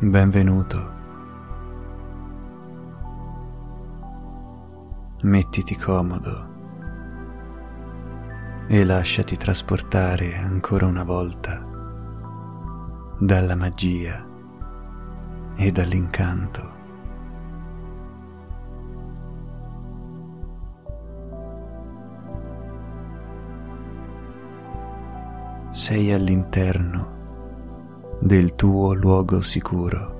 Benvenuto. Mettiti comodo e lasciati trasportare ancora una volta dalla magia e dall'incanto. Sei all'interno del tuo luogo sicuro.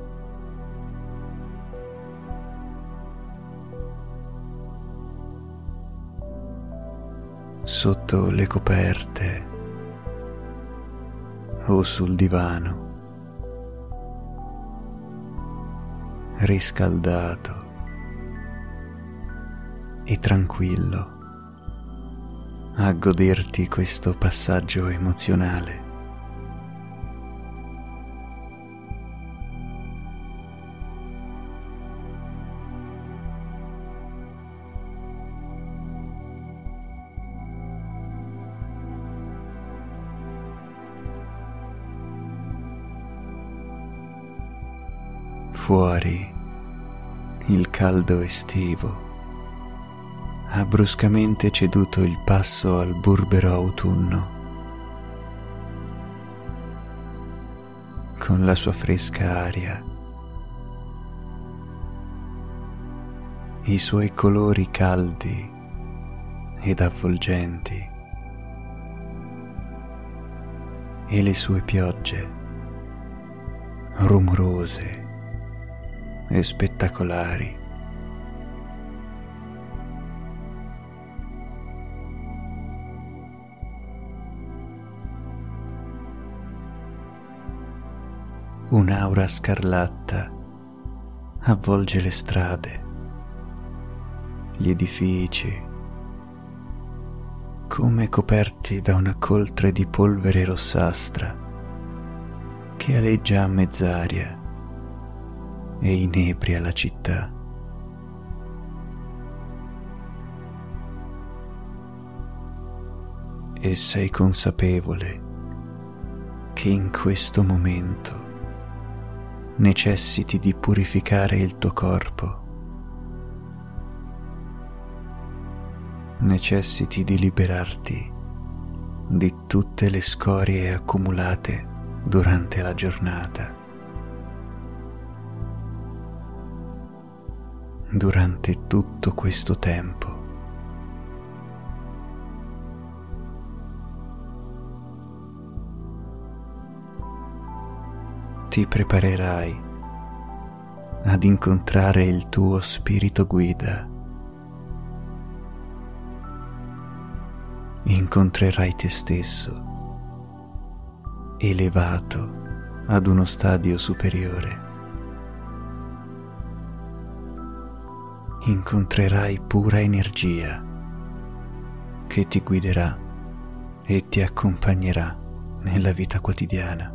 Sotto le coperte o sul divano. riscaldato e tranquillo a goderti questo passaggio emozionale. Fuori il caldo estivo ha bruscamente ceduto il passo al burbero autunno. Con la sua fresca aria, i suoi colori caldi ed avvolgenti e le sue piogge rumorose e spettacolari. Un'aura scarlatta avvolge le strade, gli edifici, come coperti da una coltre di polvere rossastra che aleggia a mezz'aria e inebria la città. E sei consapevole che in questo momento necessiti di purificare il tuo corpo, necessiti di liberarti di tutte le scorie accumulate durante la giornata. Durante tutto questo tempo. Ti preparerai ad incontrare il tuo spirito guida. Incontrerai te stesso elevato ad uno stadio superiore. Incontrerai pura energia che ti guiderà e ti accompagnerà nella vita quotidiana.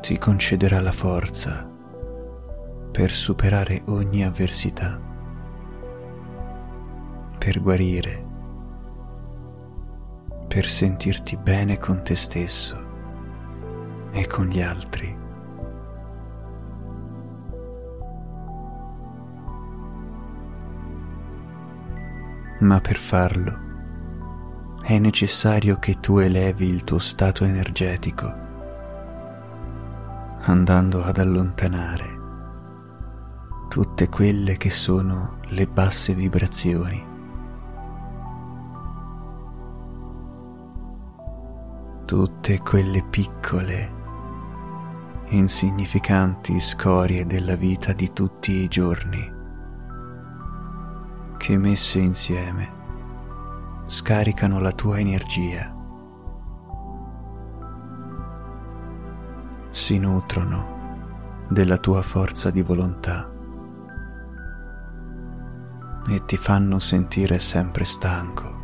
Ti concederà la forza per superare ogni avversità, per guarire, per sentirti bene con te stesso e con gli altri. Ma per farlo è necessario che tu elevi il tuo stato energetico, andando ad allontanare tutte quelle che sono le basse vibrazioni. Tutte quelle piccole, insignificanti scorie della vita di tutti i giorni che messe insieme scaricano la tua energia, si nutrono della tua forza di volontà e ti fanno sentire sempre stanco,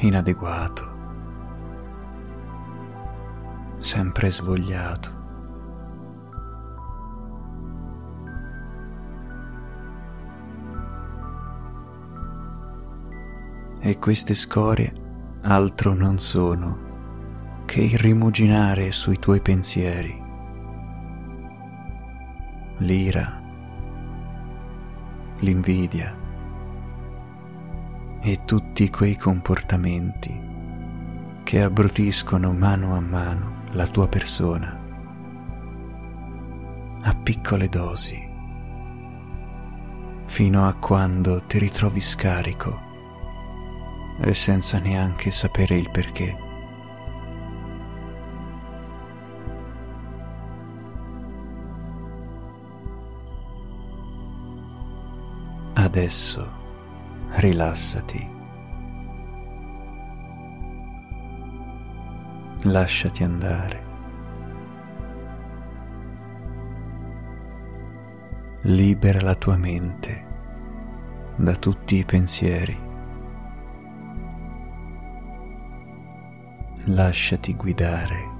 inadeguato, sempre svogliato. E queste scorie altro non sono che il rimuginare sui tuoi pensieri, l'ira, l'invidia e tutti quei comportamenti che abbrutiscono mano a mano la tua persona a piccole dosi fino a quando ti ritrovi scarico e senza neanche sapere il perché. Adesso rilassati. Lasciati andare. Libera la tua mente da tutti i pensieri. Lasciati guidare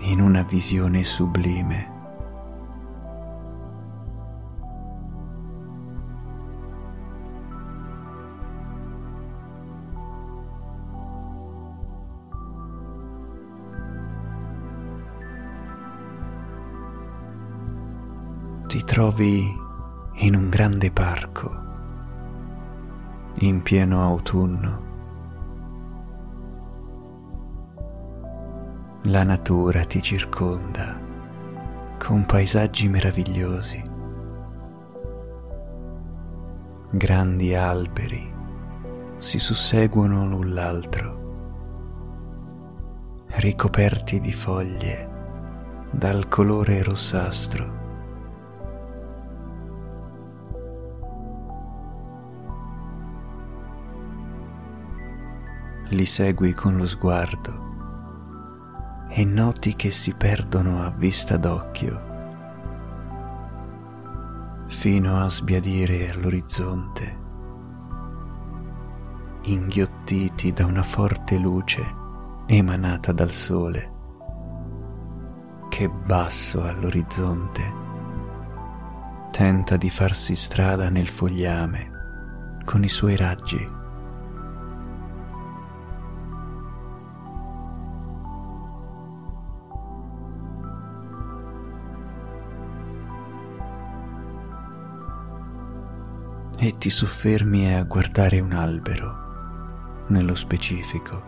in una visione sublime. ti trovi in un grande parco, in pieno autunno. La natura ti circonda con paesaggi meravigliosi, grandi alberi si susseguono l'un l'altro, ricoperti di foglie dal colore rossastro. li segui con lo sguardo e noti che si perdono a vista d'occhio fino a sbiadire all'orizzonte, inghiottiti da una forte luce emanata dal sole che basso all'orizzonte tenta di farsi strada nel fogliame con i suoi raggi. E ti soffermi a guardare un albero nello specifico.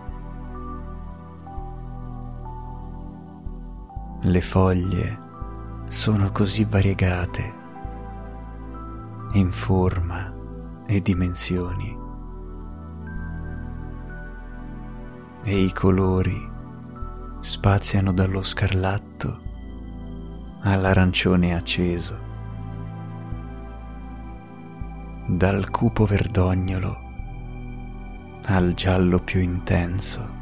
Le foglie sono così variegate in forma e dimensioni e i colori spaziano dallo scarlatto all'arancione acceso dal cupo verdognolo al giallo più intenso.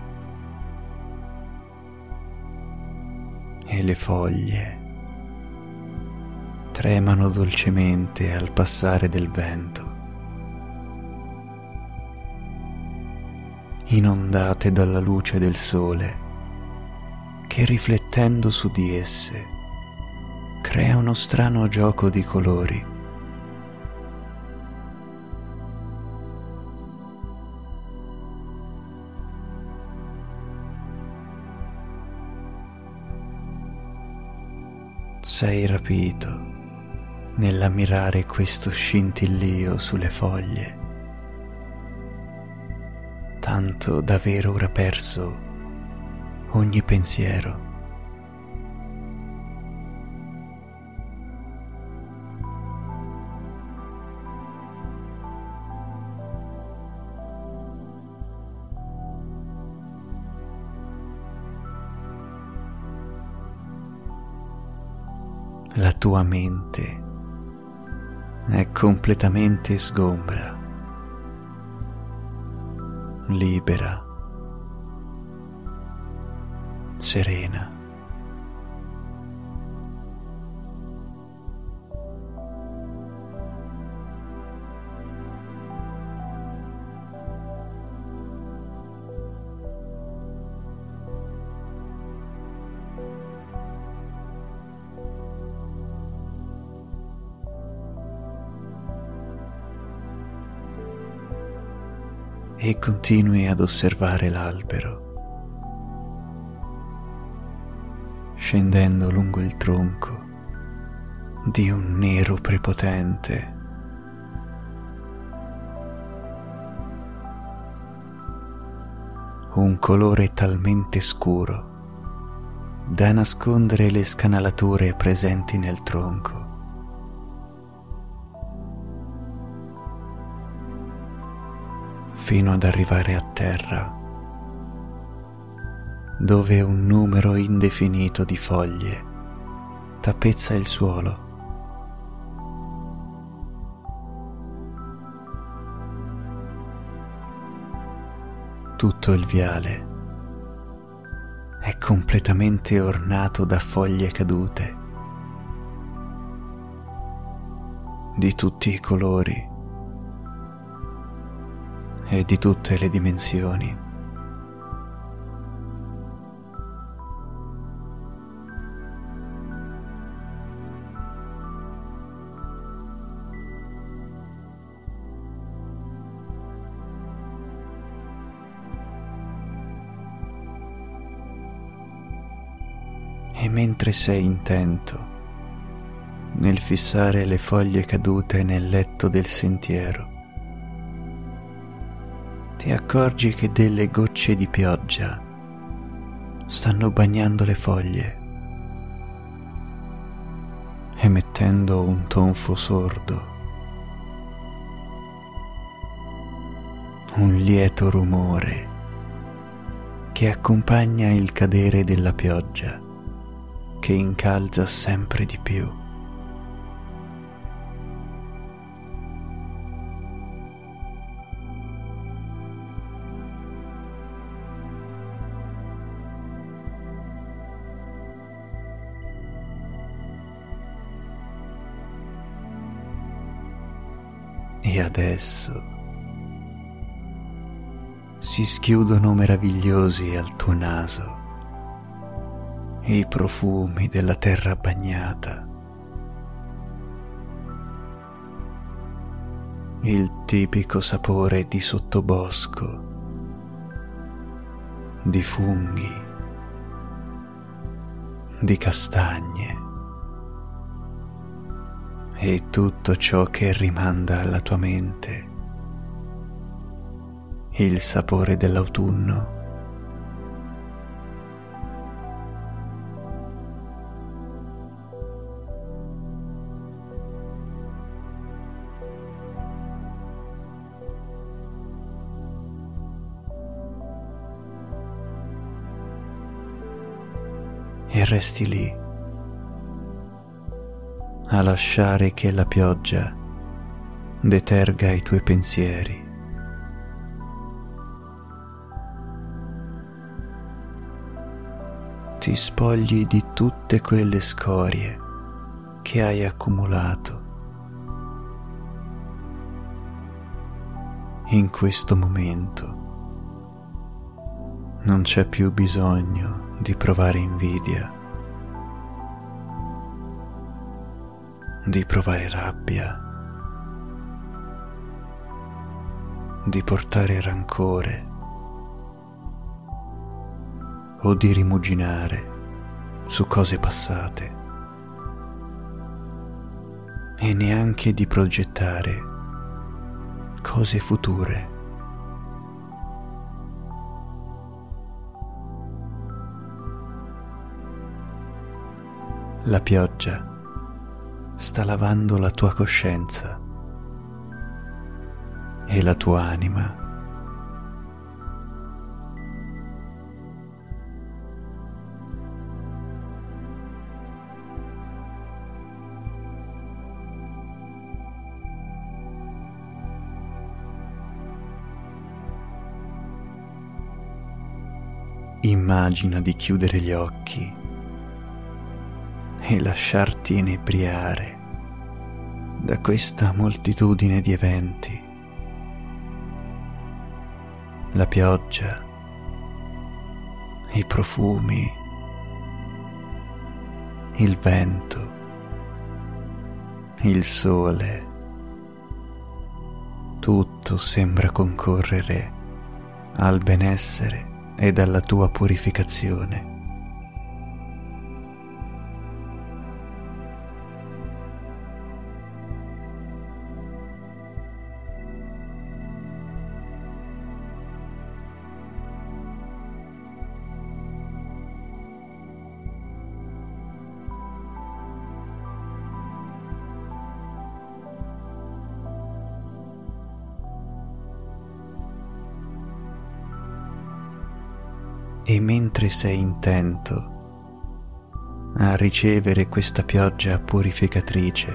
E le foglie tremano dolcemente al passare del vento, inondate dalla luce del sole che riflettendo su di esse crea uno strano gioco di colori sei rapito nell'ammirare questo scintillio sulle foglie, tanto d'aver ora perso ogni pensiero. La tua mente è completamente sgombra, libera, serena. E continui ad osservare l'albero, scendendo lungo il tronco di un nero prepotente. Un colore talmente scuro da nascondere le scanalature presenti nel tronco. Fino ad arrivare a terra, dove un numero indefinito di foglie tappezza il suolo. Tutto il viale è completamente ornato da foglie cadute di tutti i colori e di tutte le dimensioni. E mentre sei intento nel fissare le foglie cadute nel letto del sentiero, ti accorgi che delle gocce di pioggia stanno bagnando le foglie, emettendo un tonfo sordo, un lieto rumore che accompagna il cadere della pioggia che incalza sempre di più. E adesso si schiudono meravigliosi al tuo naso i profumi della terra bagnata, il tipico sapore di sottobosco, di funghi, di castagne e tutto ciò che rimanda alla tua mente, il sapore dell'autunno. E resti lì a lasciare che la pioggia deterga i tuoi pensieri. Ti spogli di tutte quelle scorie che hai accumulato. In questo momento non c'è più bisogno di provare invidia di provare rabbia, di portare rancore o di rimuginare su cose passate e neanche di progettare cose future. La pioggia sta lavando la tua coscienza e la tua anima. Immagina di chiudere gli occhi e lasciarti inebriare da questa moltitudine di eventi. La pioggia, i profumi, il vento, il sole, tutto sembra concorrere al benessere ed alla tua purificazione. E mentre sei intento a ricevere questa pioggia purificatrice,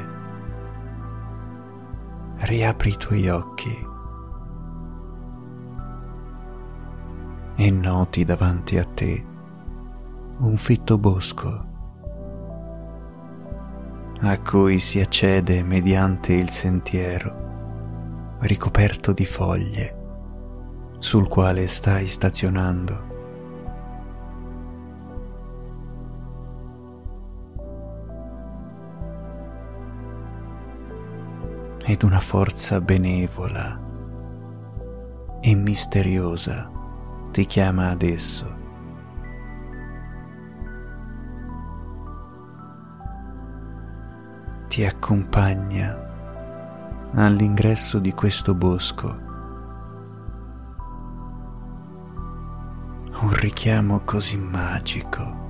riapri i tuoi occhi e noti davanti a te un fitto bosco a cui si accede mediante il sentiero ricoperto di foglie sul quale stai stazionando. Ed una forza benevola e misteriosa ti chiama ad esso. Ti accompagna all'ingresso di questo bosco. Un richiamo così magico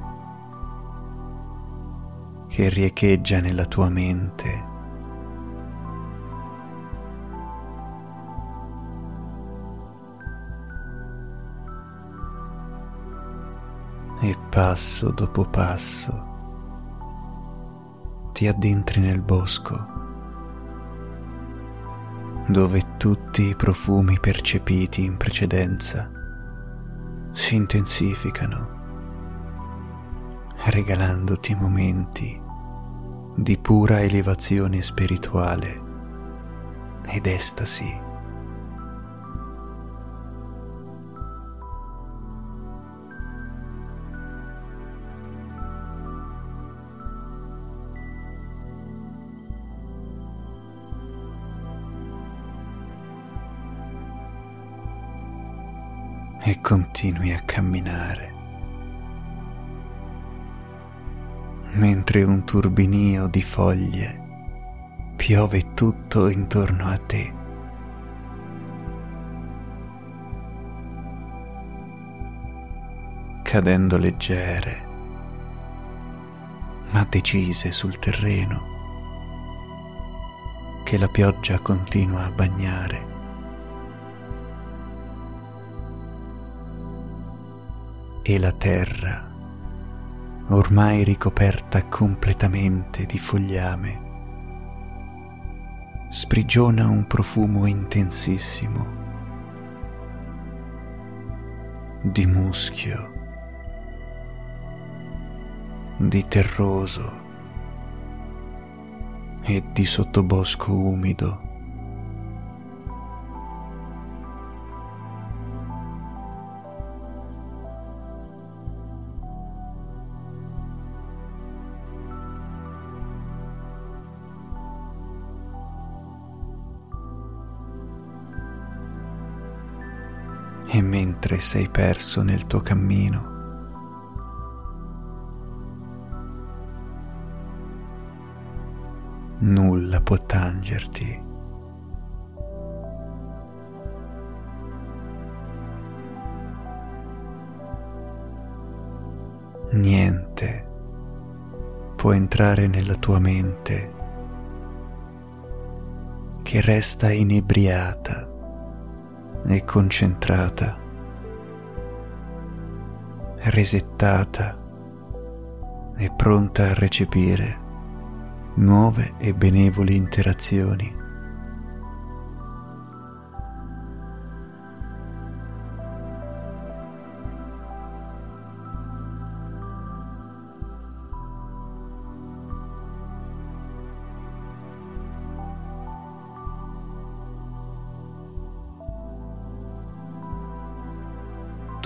che riecheggia nella tua mente passo dopo passo ti addentri nel bosco dove tutti i profumi percepiti in precedenza si intensificano regalandoti momenti di pura elevazione spirituale ed estasi. E continui a camminare. Mentre un turbinio di foglie piove tutto intorno a te. Cadendo leggere, ma decise sul terreno che la pioggia continua a bagnare. E la terra, ormai ricoperta completamente di fogliame, sprigiona un profumo intensissimo di muschio, di terroso e di sottobosco umido. E mentre sei perso nel tuo cammino. Nulla può tangerti. Niente può entrare nella tua mente che resta inebriata e concentrata, resettata e pronta a recepire nuove e benevoli interazioni.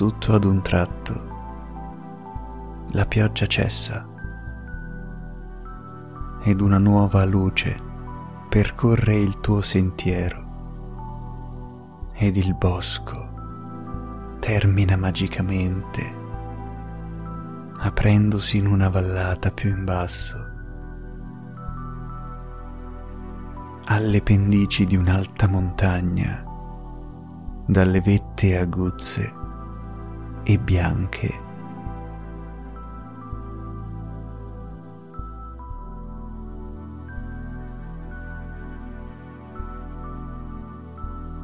Tutto ad un tratto. La pioggia cessa ed una nuova luce percorre il tuo sentiero ed il bosco termina magicamente, aprendosi in una vallata più in basso, alle pendici di un'alta montagna, dalle vette aguzze e bianche.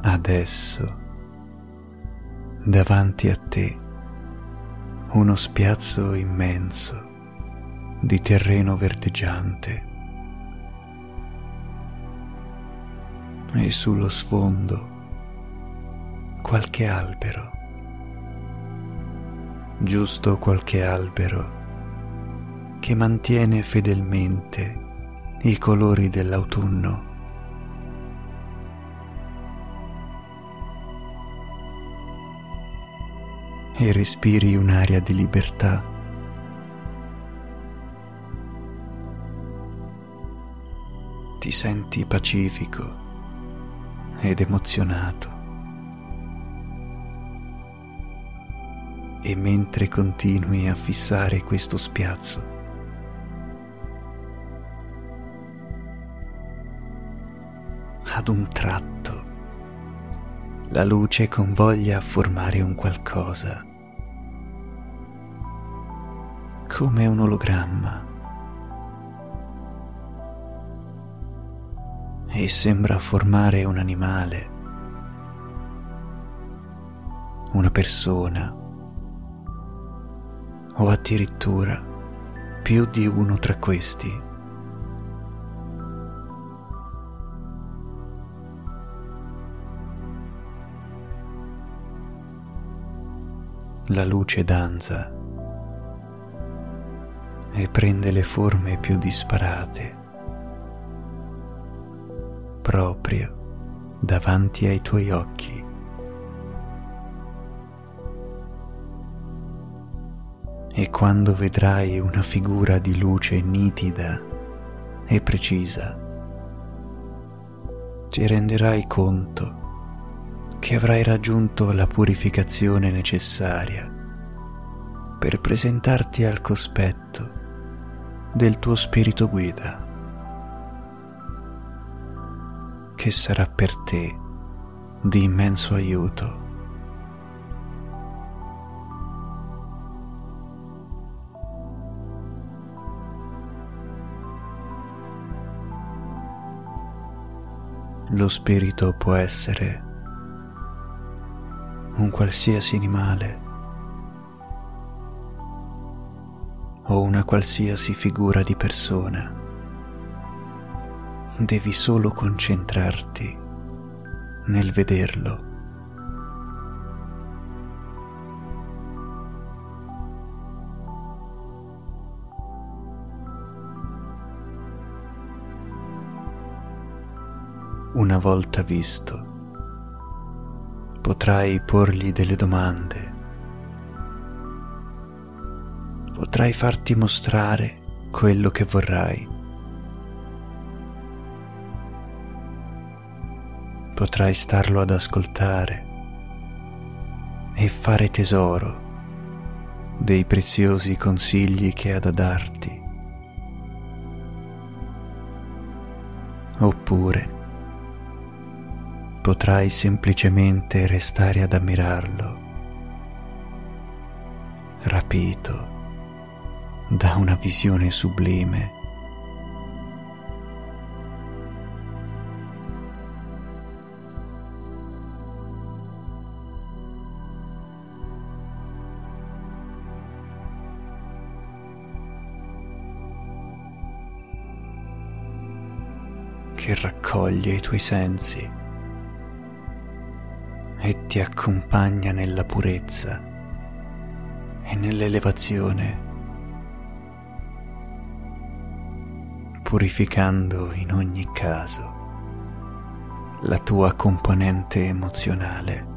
Adesso, davanti a te, uno spiazzo immenso di terreno verdeggiante e sullo sfondo qualche albero, giusto qualche albero che mantiene fedelmente i colori dell'autunno. E respiri un'aria di libertà. Ti senti pacifico ed emozionato. E mentre continui a fissare questo spiazzo, ad un tratto la luce convoglia a formare un qualcosa, come un ologramma. e sembra formare un animale, una persona o addirittura più di uno tra questi. La luce danza e prende le forme più disparate proprio davanti ai tuoi occhi. E quando vedrai una figura di luce nitida e precisa, ti renderai conto che avrai raggiunto la purificazione necessaria per presentarti al cospetto del tuo spirito guida. che sarà per te di immenso aiuto. Lo spirito può essere un qualsiasi animale o una qualsiasi figura di persona devi solo concentrarti nel vederlo. Una volta visto, potrai porgli delle domande, potrai farti mostrare quello che vorrai. potrai starlo ad ascoltare e fare tesoro dei preziosi consigli che ha da darti. Oppure potrai semplicemente restare ad ammirarlo, rapito da una visione sublime. Che raccoglie i tuoi sensi e ti accompagna nella purezza e nell'elevazione, purificando in ogni caso la tua componente emozionale.